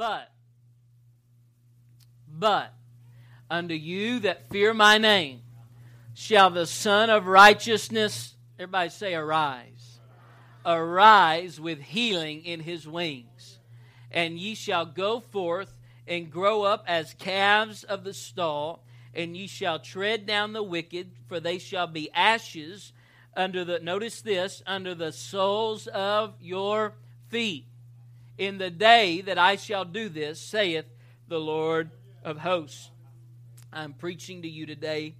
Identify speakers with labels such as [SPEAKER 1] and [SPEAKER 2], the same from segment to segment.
[SPEAKER 1] But, but, unto you that fear my name shall the Sun of Righteousness, everybody say, arise, arise with healing in his wings. And ye shall go forth and grow up as calves of the stall, and ye shall tread down the wicked, for they shall be ashes under the, notice this, under the soles of your feet in the day that I shall do this, saith the Lord of hosts. I'm preaching to you today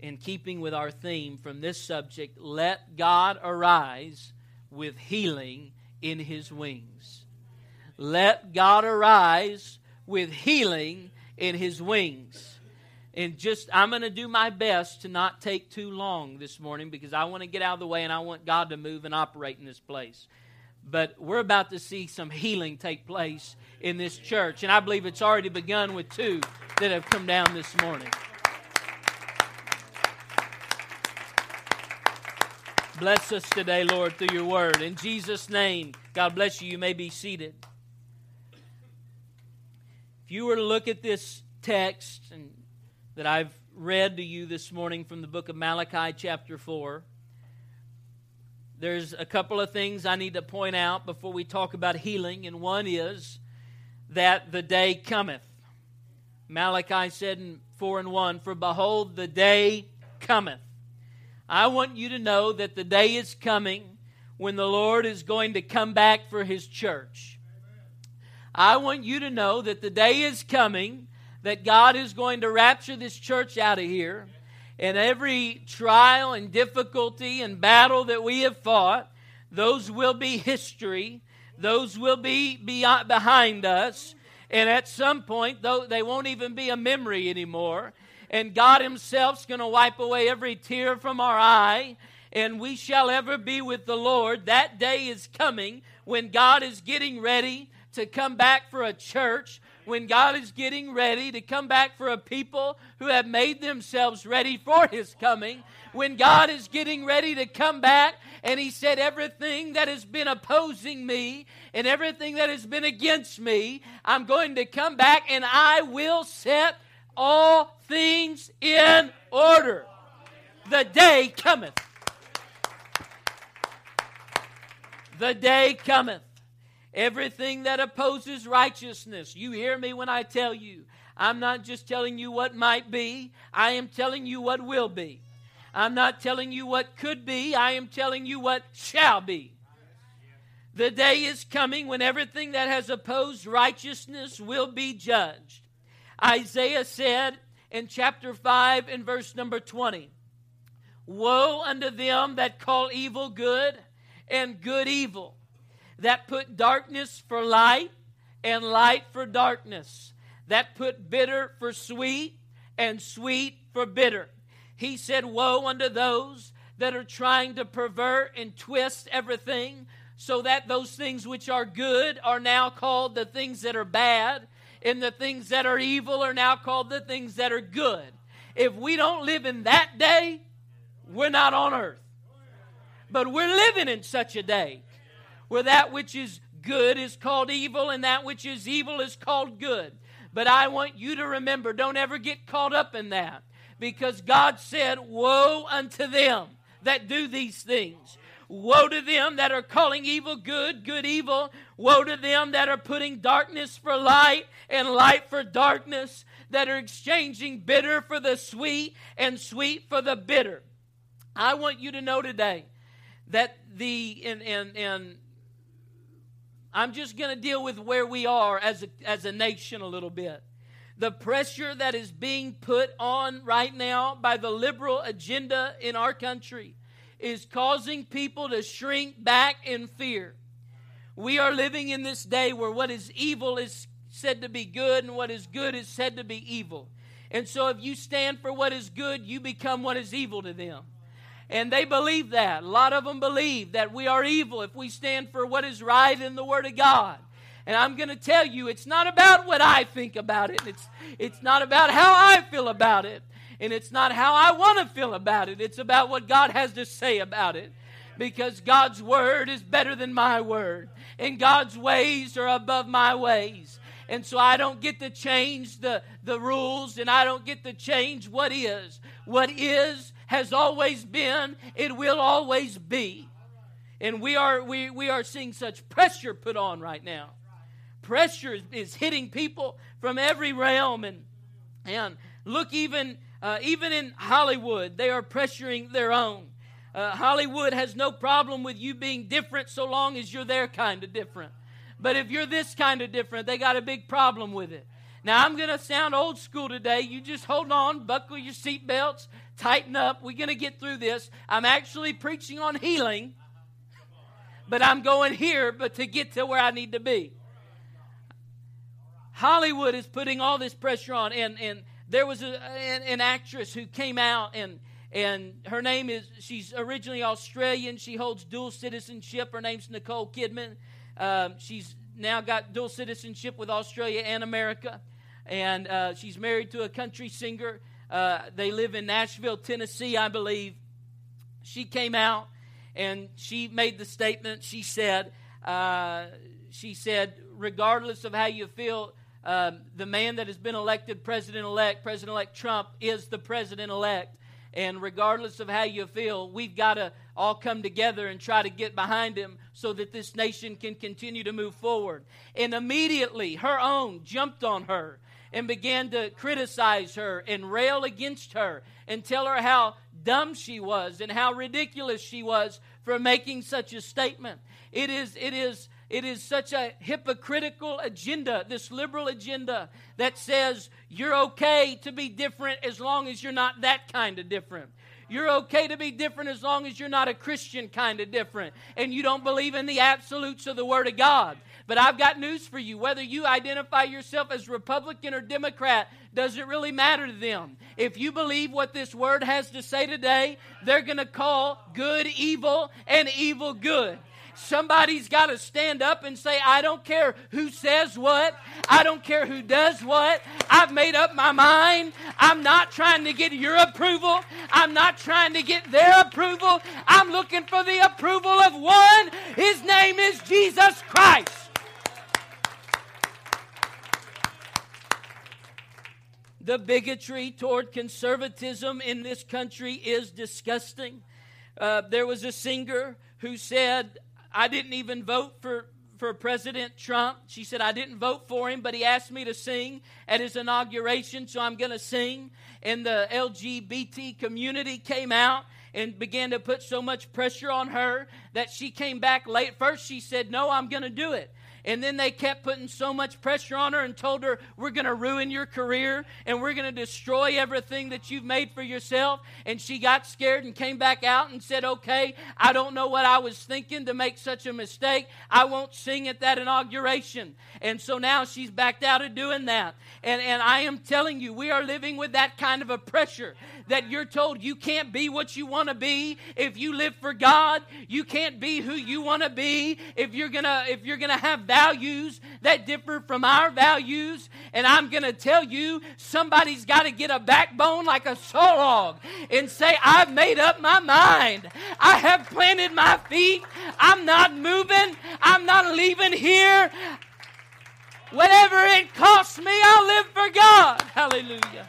[SPEAKER 1] in keeping with our theme from this subject let God arise with healing in his wings. Let God arise with healing in his wings. And just, I'm going to do my best to not take too long this morning because I want to get out of the way and I want God to move and operate in this place but we're about to see some healing take place in this church. And I believe it's already begun with two that have come down this morning. Bless us today, Lord, through your word. In Jesus' name, God bless you. You may be seated. If you were to look at this text and, that I've read to you this morning from the book of Malachi, chapter 4, there's a couple of things I need to point out before we talk about healing, and one is that the day cometh. Malachi said in 4 and 1, For behold, the day cometh. I want you to know that the day is coming when the Lord is going to come back for his church. I want you to know that the day is coming that God is going to rapture this church out of here in every trial and difficulty and battle that we have fought, those will be history. Those will be beyond, uh, behind us. And at some point, though, they won't even be a memory anymore. And God Himself's going to wipe away every tear from our eye. And we shall ever be with the Lord. That day is coming when God is getting ready to come back for a church when God is getting ready to come back for a people who have made themselves ready for his coming, when God is getting ready to come back, and he said, Everything that has been opposing me and everything that has been against me, I'm going to come back and I will set all things in order. The day cometh. The day cometh Everything that opposes righteousness, you hear me when I tell you. I'm not just telling you what might be, I am telling you what will be. I'm not telling you what could be, I am telling you what shall be. The day is coming when everything that has opposed righteousness will be judged. Isaiah said in chapter 5 and verse number 20 Woe unto them that call evil good and good evil that put darkness for light and light for darkness, that put bitter for sweet and sweet for bitter. He said, Woe unto those that are trying to pervert and twist everything so that those things which are good are now called the things that are bad, and the things that are evil are now called the things that are good. If we don't live in that day, we're not on earth. But we're living in such a day where that which is good is called evil and that which is evil is called good. But I want you to remember don't ever get caught up in that because God said, Woe unto them that do these things. Woe to them that are calling evil good, good evil. Woe to them that are putting darkness for light and light for darkness, that are exchanging bitter for the sweet and sweet for the bitter. I want you to know today that the in in I'm just going to deal with where we are as a, as a nation a little bit. The pressure that is being put on right now by the liberal agenda in our country is causing people to shrink back in fear. We are living in this day where what is evil is said to be good and what is good is said to be evil. And so if you stand for what is good, you become what is evil to them. And they believe that. A lot of them believe that we are evil if we stand for what is right in the Word of God. And I'm going to tell you, it's not about what I think about it. It's, it's not about how I feel about it. And it's not how I want to feel about it. It's about what God has to say about it. Because God's word is better than my word, and God's ways are above my ways. And so I don't get to change the, the rules, and I don't get to change what is. What is has always been, it will always be. And we are, we, we are seeing such pressure put on right now. Pressure is hitting people from every realm. And, and look, even, uh, even in Hollywood, they are pressuring their own. Uh, Hollywood has no problem with you being different so long as you're their kind of different. But if you're this kind of different, they got a big problem with it. Now, I'm going to sound old school today. You just hold on, buckle your seatbelts, Tighten up. We're going to get through this. I'm actually preaching on healing, but I'm going here but to get to where I need to be. Hollywood is putting all this pressure on, and, and there was a, an, an actress who came out and and her name is she's originally australian she holds dual citizenship her name's nicole kidman um, she's now got dual citizenship with australia and america and uh, she's married to a country singer uh, they live in Nashville, Tennessee, I believe. She came out and she made the statement. She said, uh, she said, regardless of how you feel, um, the man that has been elected president elect, President elect Trump, is the president elect. And regardless of how you feel, we've got to all come together and try to get behind him so that this nation can continue to move forward. And immediately her own jumped on her and began to criticize her and rail against her and tell her how dumb she was and how ridiculous she was for making such a statement. It is, it is, it is such a hypocritical agenda, this liberal agenda that says you're okay to be different as long as you're not that kind of different. You're okay to be different as long as you're not a Christian kind of different and you don't believe in the absolutes of the Word of God. But I've got news for you. Whether you identify yourself as Republican or Democrat does it really matter to them. If you believe what this word has to say today, they're going to call good evil and evil good. Somebody's got to stand up and say, I don't care who says what. I don't care who does what. I've made up my mind. I'm not trying to get your approval. I'm not trying to get their approval. I'm looking for the approval of one. His name is Jesus Christ. The bigotry toward conservatism in this country is disgusting. Uh, there was a singer who said, I didn't even vote for, for President Trump. She said, I didn't vote for him, but he asked me to sing at his inauguration, so I'm going to sing. And the LGBT community came out and began to put so much pressure on her that she came back late. First, she said, No, I'm going to do it. And then they kept putting so much pressure on her and told her, We're going to ruin your career and we're going to destroy everything that you've made for yourself. And she got scared and came back out and said, Okay, I don't know what I was thinking to make such a mistake. I won't sing at that inauguration. And so now she's backed out of doing that. And, and I am telling you, we are living with that kind of a pressure that you're told you can't be what you want to be if you live for God. You can't be who you want to be if you're going to if you're going to have values that differ from our values. And I'm going to tell you somebody's got to get a backbone like a sawlog and say I've made up my mind. I have planted my feet. I'm not moving. I'm not leaving here. Whatever it costs me, I'll live for God. Hallelujah.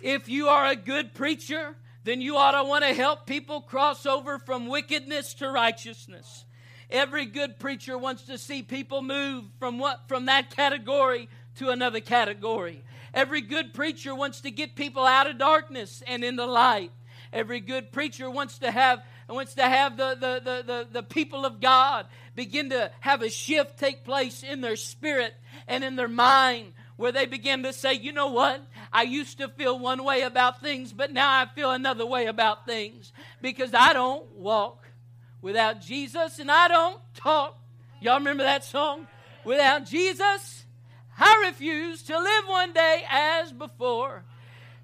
[SPEAKER 1] If you are a good preacher, then you ought to want to help people cross over from wickedness to righteousness. Every good preacher wants to see people move from what from that category to another category. Every good preacher wants to get people out of darkness and in the light. Every good preacher wants to have wants to have the, the, the, the, the people of God begin to have a shift take place in their spirit and in their mind where they begin to say, you know what? I used to feel one way about things, but now I feel another way about things because I don't walk without Jesus and I don't talk. Y'all remember that song? Without Jesus, I refuse to live one day as before.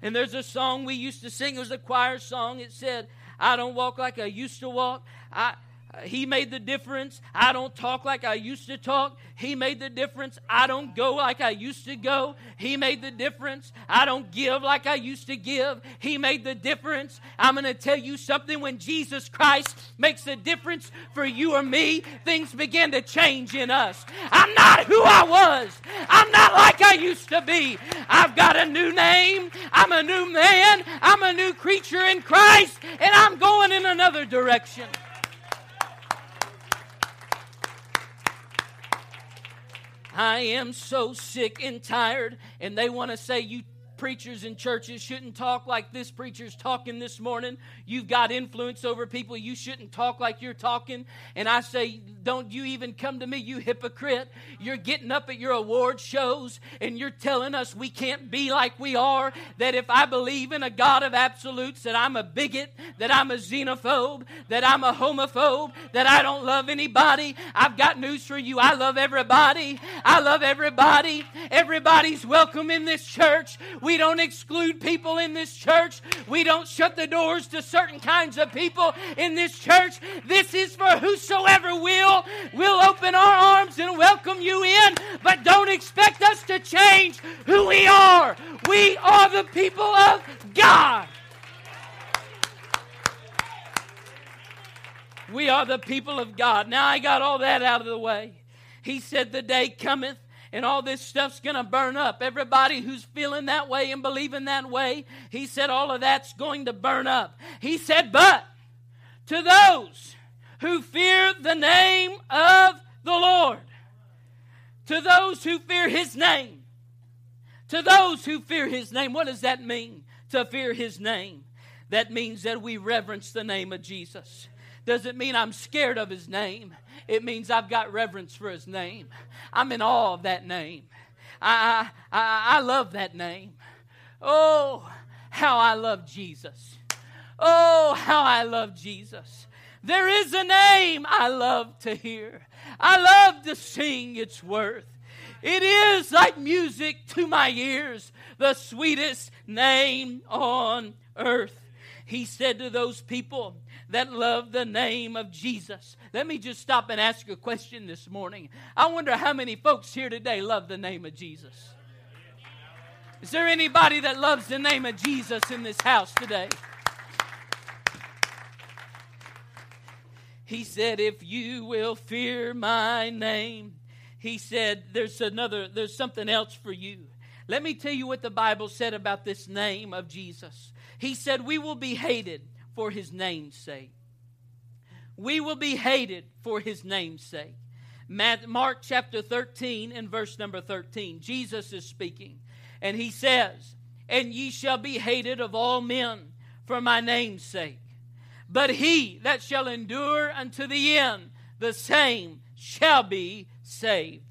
[SPEAKER 1] And there's a song we used to sing, it was a choir song. It said, I don't walk like I used to walk. I he made the difference. I don't talk like I used to talk. He made the difference. I don't go like I used to go. He made the difference. I don't give like I used to give. He made the difference. I'm going to tell you something when Jesus Christ makes a difference for you or me, things begin to change in us. I'm not who I was. I'm not like I used to be. I've got a new name. I'm a new man. I'm a new creature in Christ, and I'm going in another direction. I am so sick and tired. And they want to say, You preachers in churches shouldn't talk like this preacher's talking this morning. You've got influence over people. You shouldn't talk like you're talking. And I say, don't you even come to me, you hypocrite. You're getting up at your award shows and you're telling us we can't be like we are. That if I believe in a God of absolutes, that I'm a bigot, that I'm a xenophobe, that I'm a homophobe, that I don't love anybody. I've got news for you. I love everybody. I love everybody. Everybody's welcome in this church. We we don't exclude people in this church. We don't shut the doors to certain kinds of people in this church. This is for whosoever will. We'll open our arms and welcome you in, but don't expect us to change who we are. We are the people of God. We are the people of God. Now I got all that out of the way. He said, The day cometh and all this stuff's going to burn up. Everybody who's feeling that way and believing that way, he said all of that's going to burn up. He said, but to those who fear the name of the Lord, to those who fear his name, to those who fear his name, what does that mean? To fear his name. That means that we reverence the name of Jesus. Doesn't mean I'm scared of his name. It means I've got reverence for his name. I'm in awe of that name. I, I, I love that name. Oh, how I love Jesus. Oh, how I love Jesus. There is a name I love to hear. I love to sing its worth. It is like music to my ears, the sweetest name on earth. He said to those people that love the name of Jesus, let me just stop and ask a question this morning. I wonder how many folks here today love the name of Jesus. Is there anybody that loves the name of Jesus in this house today? He said, If you will fear my name, he said, There's another, there's something else for you. Let me tell you what the Bible said about this name of Jesus. He said, We will be hated for his name's sake. We will be hated for his name's sake. Mark chapter 13 and verse number 13. Jesus is speaking, and he says, And ye shall be hated of all men for my name's sake. But he that shall endure unto the end, the same shall be saved.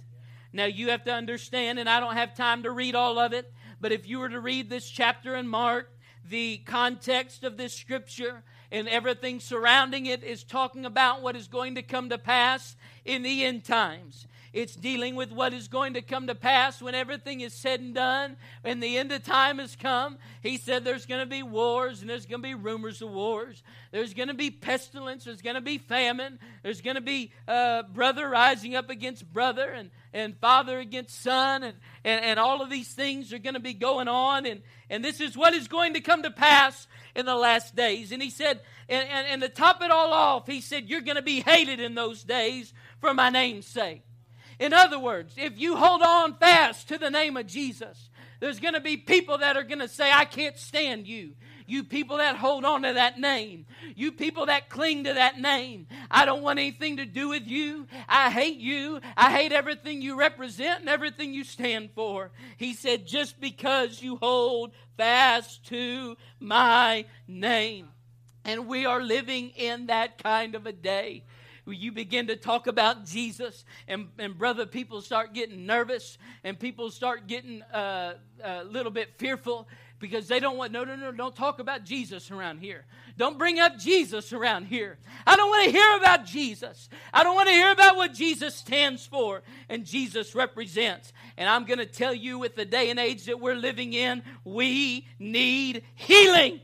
[SPEAKER 1] Now you have to understand, and I don't have time to read all of it, but if you were to read this chapter in Mark, the context of this scripture, and everything surrounding it is talking about what is going to come to pass in the end times. It's dealing with what is going to come to pass when everything is said and done, and the end of time has come. He said there's going to be wars and there's going to be rumors of wars. There's going to be pestilence. There's going to be famine. There's going to be uh, brother rising up against brother and, and father against son. And, and, and all of these things are going to be going on. And, and this is what is going to come to pass in the last days. And he said, and, and, and to top it all off, he said, You're going to be hated in those days for my name's sake. In other words, if you hold on fast to the name of Jesus, there's going to be people that are going to say, I can't stand you. You people that hold on to that name. You people that cling to that name. I don't want anything to do with you. I hate you. I hate everything you represent and everything you stand for. He said, just because you hold fast to my name. And we are living in that kind of a day you begin to talk about Jesus, and, and brother, people start getting nervous and people start getting uh, a uh, little bit fearful because they don't want, no, no, no, don't talk about Jesus around here. Don't bring up Jesus around here. I don't want to hear about Jesus. I don't want to hear about what Jesus stands for and Jesus represents. And I'm going to tell you with the day and age that we're living in, we need healing.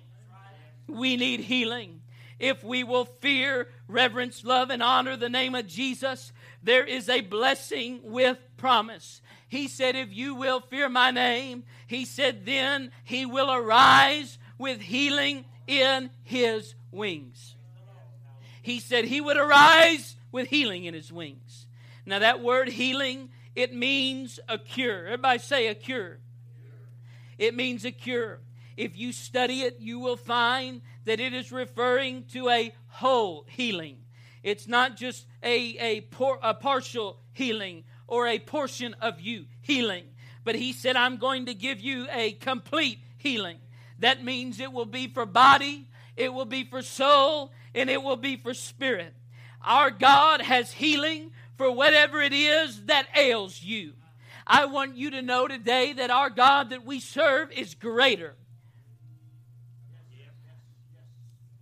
[SPEAKER 1] We need healing if we will fear, reverence, love, and honor the name of Jesus, there is a blessing with promise. He said, If you will fear my name, he said, then he will arise with healing in his wings. He said he would arise with healing in his wings. Now, that word healing, it means a cure. Everybody say a cure. It means a cure. If you study it, you will find that it is referring to a whole healing. It's not just a, a, por, a partial healing or a portion of you healing, but he said, I'm going to give you a complete healing. That means it will be for body, it will be for soul, and it will be for spirit. Our God has healing for whatever it is that ails you. I want you to know today that our God that we serve is greater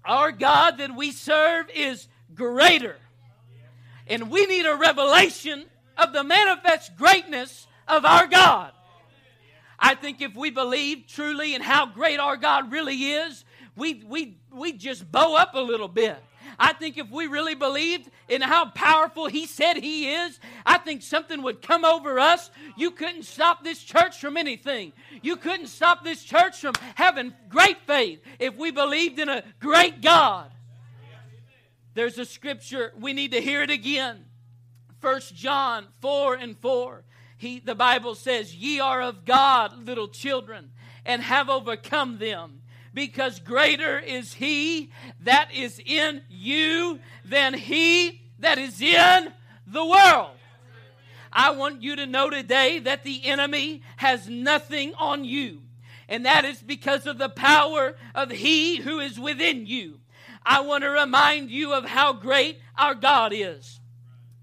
[SPEAKER 1] Our God that we serve is greater. And we need a revelation of the manifest greatness of our God. I think if we believe truly in how great our God really is, we, we, we just bow up a little bit. I think if we really believed in how powerful He said He is, I think something would come over us. You couldn't stop this church from anything. You couldn't stop this church from having great faith if we believed in a great God. There's a scripture, we need to hear it again. 1 John 4 and 4. He, the Bible says, Ye are of God, little children, and have overcome them because greater is he that is in you than he that is in the world. I want you to know today that the enemy has nothing on you, and that is because of the power of he who is within you. I want to remind you of how great our God is.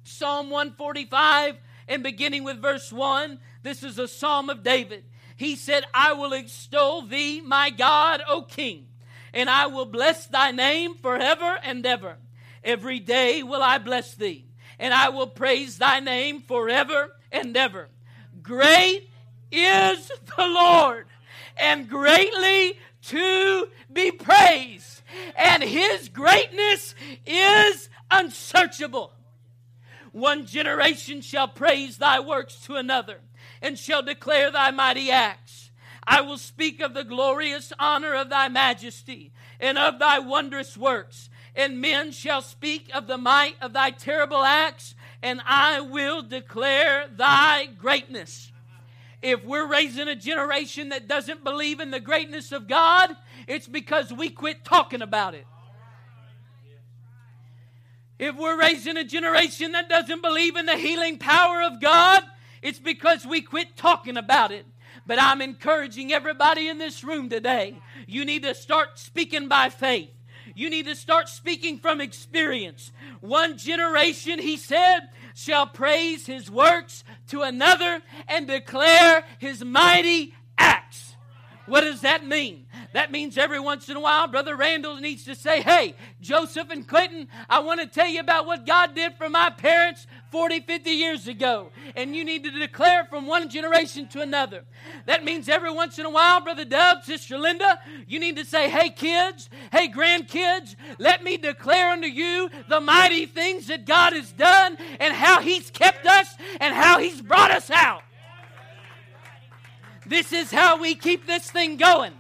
[SPEAKER 1] Psalm 145 and beginning with verse 1, this is a psalm of David. He said, I will extol thee, my God, O King, and I will bless thy name forever and ever. Every day will I bless thee, and I will praise thy name forever and ever. Great is the Lord, and greatly to be praised, and his greatness is unsearchable. One generation shall praise thy works to another and shall declare thy mighty acts. I will speak of the glorious honor of thy majesty and of thy wondrous works. And men shall speak of the might of thy terrible acts, and I will declare thy greatness. If we're raising a generation that doesn't believe in the greatness of God, it's because we quit talking about it. If we're raising a generation that doesn't believe in the healing power of God, it's because we quit talking about it. But I'm encouraging everybody in this room today. You need to start speaking by faith. You need to start speaking from experience. One generation, he said, shall praise his works to another and declare his mighty acts. What does that mean? That means every once in a while, Brother Randall needs to say, Hey, Joseph and Clinton, I want to tell you about what God did for my parents 40, 50 years ago. And you need to declare from one generation to another. That means every once in a while, Brother Doug, Sister Linda, you need to say, Hey, kids, hey, grandkids, let me declare unto you the mighty things that God has done and how He's kept us and how He's brought us out. This is how we keep this thing going.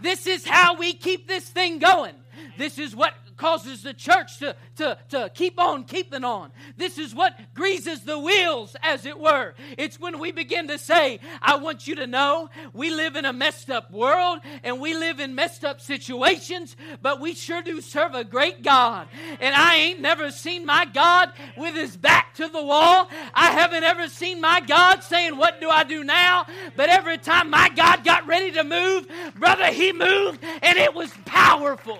[SPEAKER 1] This is how we keep this thing going. This is what causes the church to, to, to keep on keeping on. This is what greases the wheels, as it were. It's when we begin to say, I want you to know we live in a messed up world and we live in messed up situations, but we sure do serve a great God. And I ain't never seen my God with his back to the wall. I haven't ever seen my God saying, What do I do now? But every time my God got ready to move, brother, he moved and it was powerful.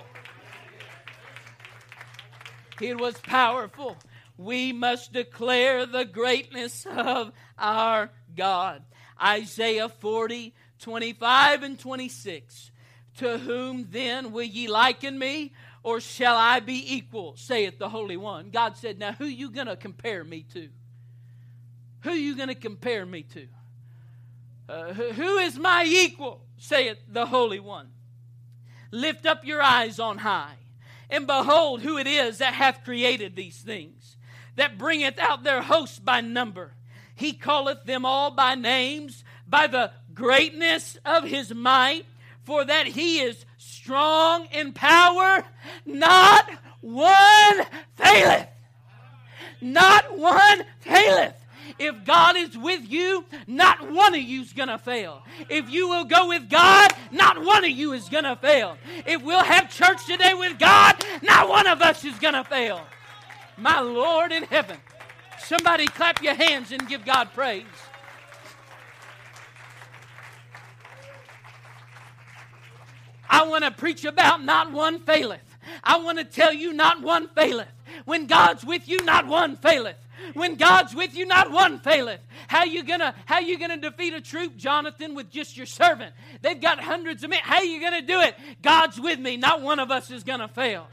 [SPEAKER 1] It was powerful. We must declare the greatness of our God. Isaiah 40, 25 and 26. To whom then will ye liken me, or shall I be equal, saith the Holy One? God said, Now who you going to compare me to? Who you going to compare me to? Uh, who is my equal, saith the Holy One? Lift up your eyes on high and behold, who it is that hath created these things, that bringeth out their hosts by number. He calleth them all by names, by the greatness of his might, for that he is strong in power, not one faileth. Not one faileth. If God is with you, not one of you is going to fail. If you will go with God, not one of you is going to fail. If we'll have church today with God, not one of us is going to fail. My Lord in heaven. Somebody clap your hands and give God praise. I want to preach about not one faileth. I want to tell you not one faileth. When God's with you, not one faileth. When God's with you, not one faileth. How you gonna how you gonna defeat a troop, Jonathan, with just your servant? They've got hundreds of men. How you gonna do it? God's with me. Not one of us is gonna fail.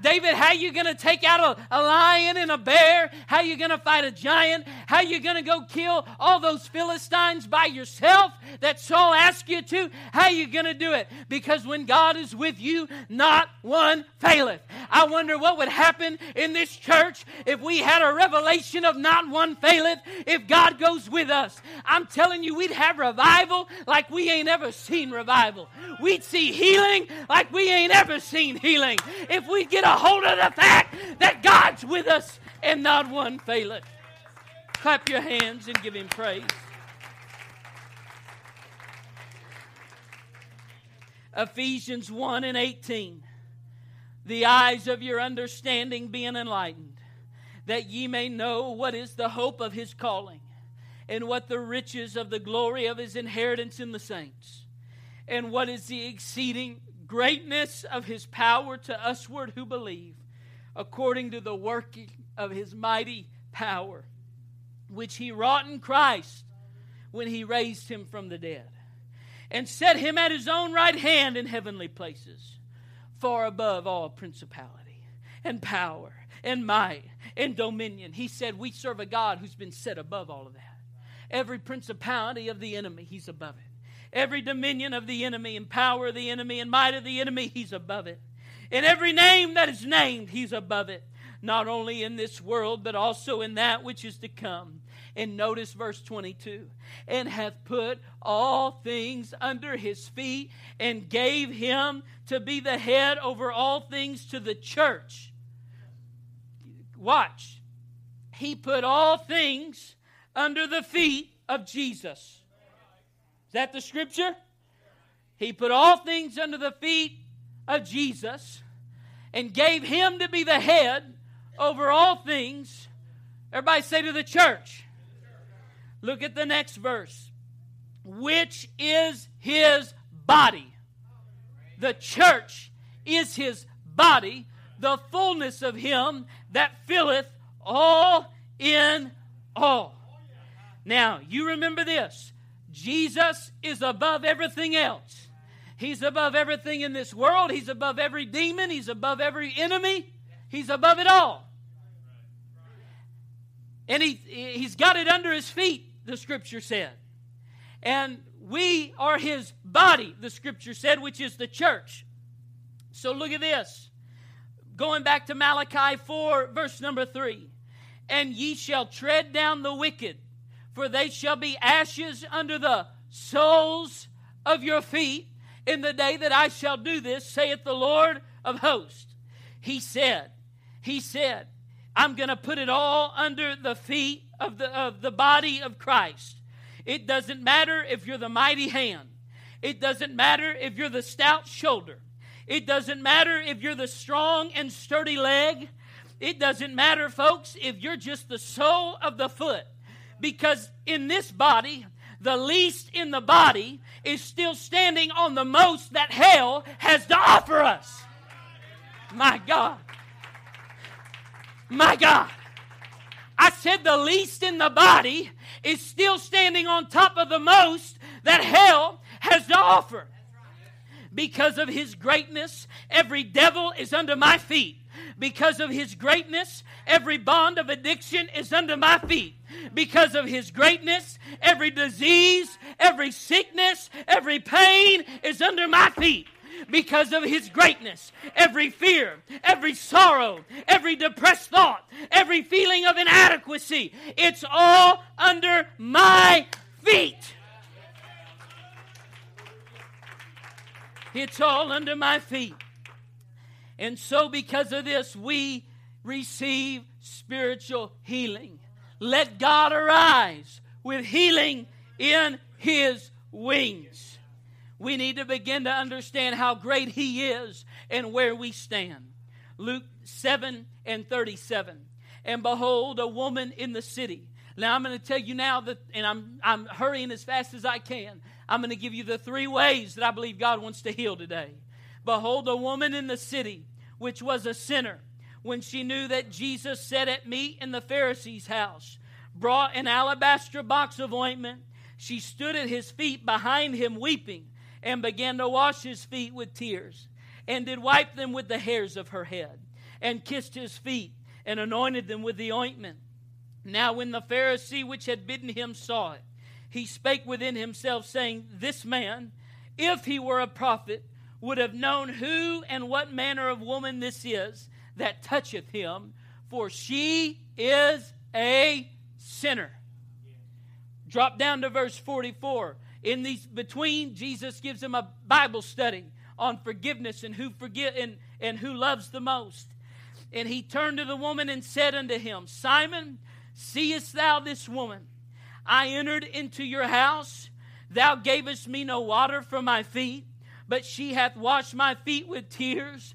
[SPEAKER 1] David, how you going to take out a, a, lion and a bear? How you going to fight a giant? How you going to go kill all those Philistines by yourself that Saul asked you to? How you going to do it? Because when God is with you, not one faileth. I wonder what would happen in this church if we had a revelation of not one faileth if God goes with us. I'm telling you, we'd have revival like we ain't ever seen revival. We'd see healing like we ain't ever seen healing. If we'd get a hold of the fact that God's with us and not one faileth. Clap your hands and give him praise. Ephesians 1 and 18. The eyes of your understanding being enlightened, that ye may know what is the hope of his calling, and what the riches of the glory of his inheritance in the saints, and what is the exceeding greatness of his power to usward who believe, according to the working of his mighty power, which he wrought in Christ when he raised him from the dead, and set him at his own right hand in heavenly places, far above all principality and power and might and dominion. He said, We serve a God who's been set above all of that. Every principality of the enemy, he's above it every dominion of the enemy and power of the enemy and might of the enemy, he's above it. In every name that is named, he's above it, not only in this world, but also in that which is to come. And notice verse 22 and hath put all things under his feet, and gave him to be the head over all things to the church. Watch, he put all things under the feet of Jesus that the scripture? He put all things under the feet of Jesus and gave him to be the head over all things. Everybody say to the church. Look at the next verse. Which is his body? The church is his body, the fullness of him that filleth all in all. Now, you remember this Jesus is above everything else. He's above everything in this world. He's above every demon. He's above every enemy. He's above it all. And he, he's got it under his feet, the scripture said. And we are his body, the scripture said, which is the church. So look at this. Going back to Malachi 4, verse number 3. And ye shall tread down the wicked for they shall be ashes under the soles of your feet in the day that I shall do this, saith the Lord of hosts. He said, He said, I'm going to put it all under the feet of the, of the body of Christ. It doesn't matter if you're the mighty hand, it doesn't matter if you're the stout shoulder, it doesn't matter if you're the strong and sturdy leg. It doesn't matter, folks, if you're just the sole of the foot. Because in this body, the least in the body is still standing on the most that hell has to offer us. My God. My God. I said the least in the body is still standing on top of the most that hell has to offer. Because of his greatness, every devil is under my feet. Because of his greatness, every bond of addiction is under my feet because of his greatness, every disease, every sickness, every pain is under my feet because of his greatness. Every fear, every sorrow, every depressed thought, every feeling of inadequacy, it's all under my feet. It's all under my feet. And so, because of this, we receive spiritual healing. Let God arise with healing in his wings. We need to begin to understand how great he is and where we stand. Luke 7 and 37. And behold, a woman in the city. Now I'm going to tell you now that, and I'm, I'm hurrying as fast as I can. I'm going to give you the three ways that I believe God wants to heal today. Behold, a woman in the city, which was a sinner when she knew that Jesus sat at meat in the Pharisee's house, brought an alabaster box of ointment. She stood at his feet behind him, weeping, and began to wash his feet with tears, and did wipe them with the hairs of her head, and kissed his feet, and anointed them with the ointment. Now, when the Pharisee which had bidden him saw it, he spake within himself, saying, This man, if he were a prophet, would have known who and what manner of woman this is that toucheth him, for she is a sinner. Drop down to verse 44. In these between, Jesus gives him a Bible study on forgiveness and who forgive and, and who loves the most. And he turned to the woman and said unto him, Simon, seest thou this woman? I entered into your house. Thou gavest me no water for my feet, but she hath washed my feet with tears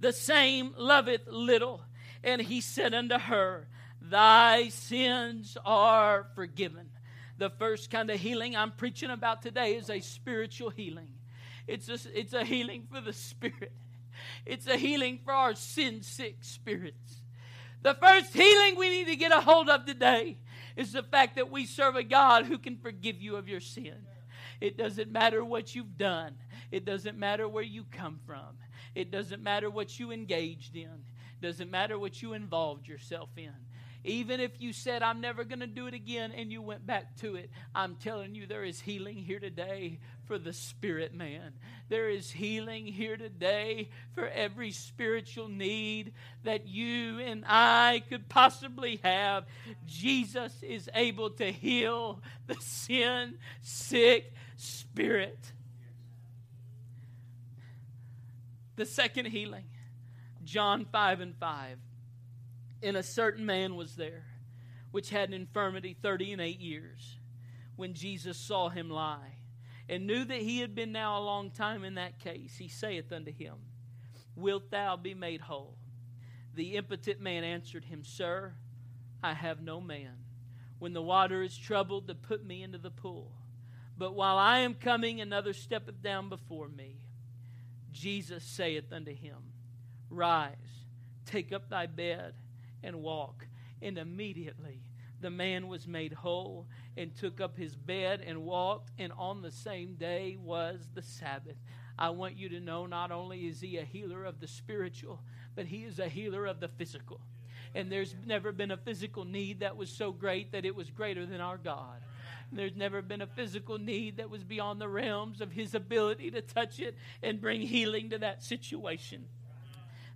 [SPEAKER 1] the same loveth little. And he said unto her, Thy sins are forgiven. The first kind of healing I'm preaching about today is a spiritual healing. It's a, it's a healing for the spirit. It's a healing for our sin sick spirits. The first healing we need to get a hold of today is the fact that we serve a God who can forgive you of your sin. It doesn't matter what you've done, it doesn't matter where you come from, it doesn't matter what you engaged in. It doesn't matter what you involved yourself in. Even if you said, I'm never going to do it again, and you went back to it, I'm telling you, there is healing here today for the spirit man. There is healing here today for every spiritual need that you and I could possibly have. Jesus is able to heal the sin sick spirit. The second healing, John 5 and 5. And a certain man was there, which had an infirmity 30 and 8 years, when Jesus saw him lie, and knew that he had been now a long time in that case, he saith unto him, Wilt thou be made whole? The impotent man answered him, Sir, I have no man, when the water is troubled, to put me into the pool. But while I am coming, another steppeth down before me. Jesus saith unto him, Rise, take up thy bed, and walk. And immediately the man was made whole, and took up his bed and walked, and on the same day was the Sabbath. I want you to know not only is he a healer of the spiritual, but he is a healer of the physical. And there's never been a physical need that was so great that it was greater than our God. There's never been a physical need that was beyond the realms of his ability to touch it and bring healing to that situation.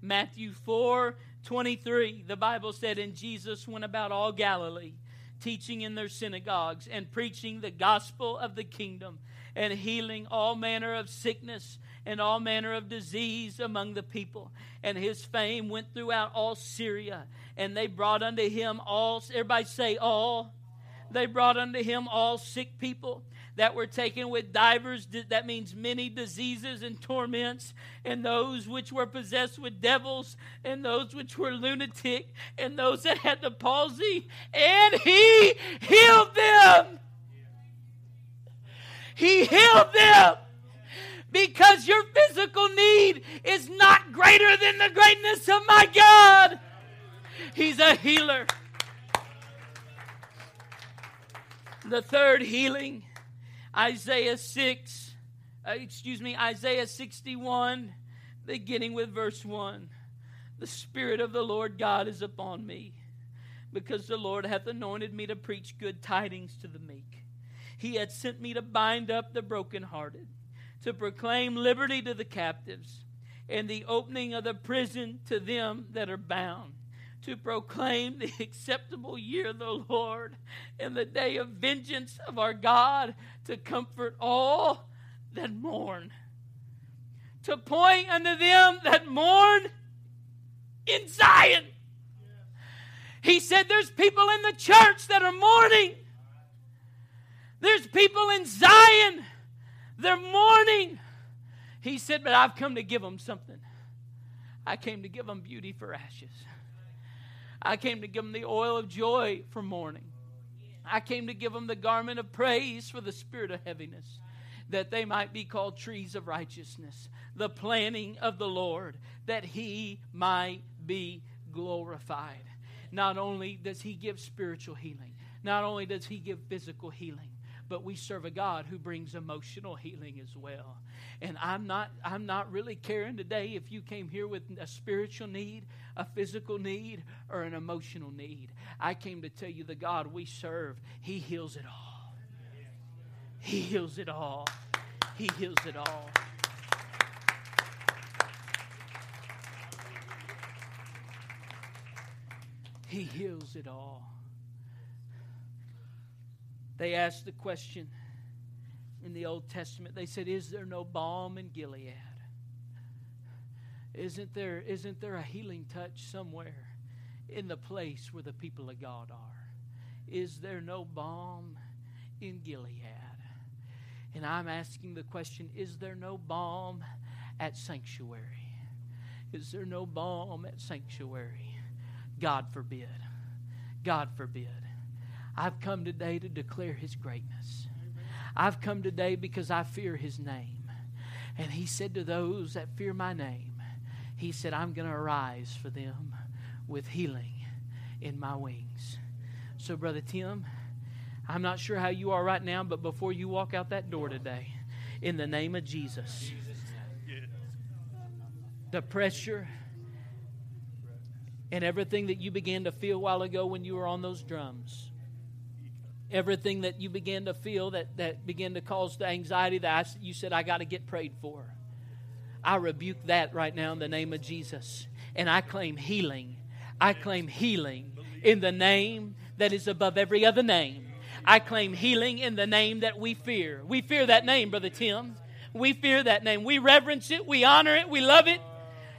[SPEAKER 1] Matthew 4 23, the Bible said, And Jesus went about all Galilee, teaching in their synagogues and preaching the gospel of the kingdom and healing all manner of sickness and all manner of disease among the people. And his fame went throughout all Syria, and they brought unto him all, everybody say, all they brought unto him all sick people that were taken with divers, that means many diseases and torments, and those which were possessed with devils, and those which were lunatic, and those that had the palsy, and he healed them. He healed them because your physical need is not greater than the greatness of my God. He's a healer. The third healing, Isaiah 6, uh, excuse me, Isaiah 61, beginning with verse 1. The Spirit of the Lord God is upon me, because the Lord hath anointed me to preach good tidings to the meek. He hath sent me to bind up the brokenhearted, to proclaim liberty to the captives, and the opening of the prison to them that are bound to proclaim the acceptable year of the Lord and the day of vengeance of our God to comfort all that mourn, to point unto them that mourn in Zion. He said, There's people in the church that are mourning. There's people in Zion. They're mourning. He said, But I've come to give them something. I came to give them beauty for ashes. I came to give them the oil of joy for mourning. I came to give them the garment of praise for the spirit of heaviness, that they might be called trees of righteousness, the planting of the Lord, that he might be glorified. Not only does he give spiritual healing, not only does he give physical healing, but we serve a God who brings emotional healing as well. And I'm not I'm not really caring today if you came here with a spiritual need, a physical need, or an emotional need. I came to tell you the God we serve, he heals it all. He heals it all. He heals it all. He heals it all. They asked the question in the Old Testament. They said, Is there no balm in Gilead? Isn't there, isn't there a healing touch somewhere in the place where the people of God are? Is there no balm in Gilead? And I'm asking the question is there no balm at sanctuary? Is there no balm at sanctuary? God forbid. God forbid. I've come today to declare his greatness. I've come today because I fear his name. And he said to those that fear my name, he said, I'm going to arise for them with healing in my wings. So, Brother Tim, I'm not sure how you are right now, but before you walk out that door today, in the name of Jesus, the pressure and everything that you began to feel a while ago when you were on those drums everything that you began to feel that, that began to cause the anxiety that I, you said, I got to get prayed for. I rebuke that right now in the name of Jesus. And I claim healing. I claim healing in the name that is above every other name. I claim healing in the name that we fear. We fear that name, Brother Tim. We fear that name. We reverence it. We honor it. We love it.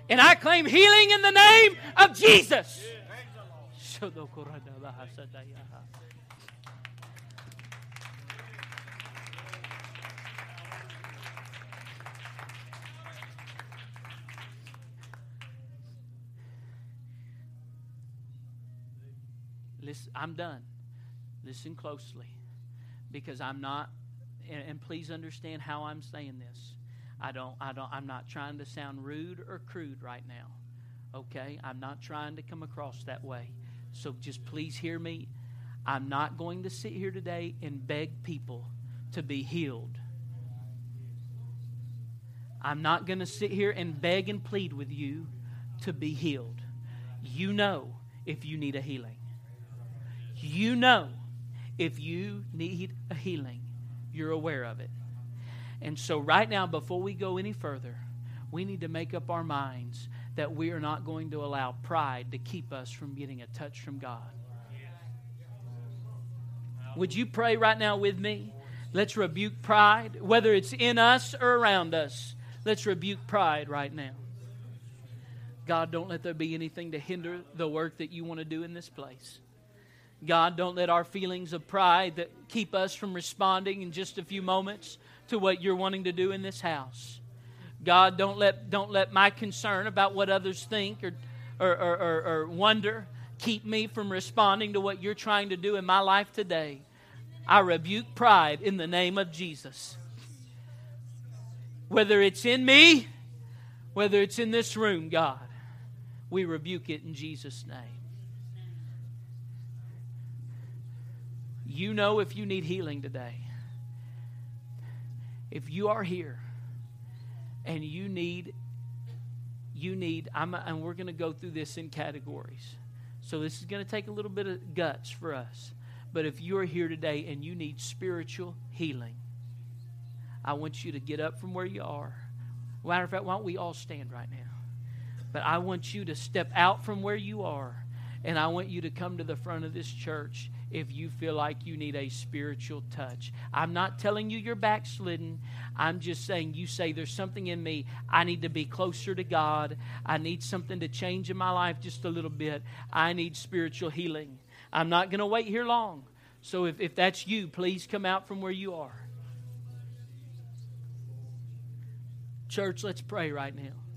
[SPEAKER 1] And I claim healing in the name of Jesus. I'm done. Listen closely because I'm not, and, and please understand how I'm saying this. I don't, I don't, I'm not trying to sound rude or crude right now. Okay? I'm not trying to come across that way. So just please hear me. I'm not going to sit here today and beg people to be healed. I'm not going to sit here and beg and plead with you to be healed. You know if you need a healing. You know if you need a healing, you're aware of it. And so, right now, before we go any further, we need to make up our minds that we are not going to allow pride to keep us from getting a touch from God. Would you pray right now with me? Let's rebuke pride, whether it's in us or around us. Let's rebuke pride right now. God, don't let there be anything to hinder the work that you want to do in this place. God, don't let our feelings of pride that keep us from responding in just a few moments to what you're wanting to do in this house. God, don't let, don't let my concern about what others think or, or, or, or wonder keep me from responding to what you're trying to do in my life today. I rebuke pride in the name of Jesus. Whether it's in me, whether it's in this room, God, we rebuke it in Jesus' name. You know if you need healing today. If you are here and you need you need I'm, and we're going to go through this in categories. So this is going to take a little bit of guts for us. But if you're here today and you need spiritual healing, I want you to get up from where you are. Matter of fact, why don't we all stand right now? But I want you to step out from where you are, and I want you to come to the front of this church if you feel like you need a spiritual touch. I'm not telling you you're backslidden. I'm just saying you say there's something in me. I need to be closer to God. I need something to change in my life just a little bit. I need spiritual healing. I'm not going to wait here long. So if, if that's you, please come out from where you are. Church, let's pray right now.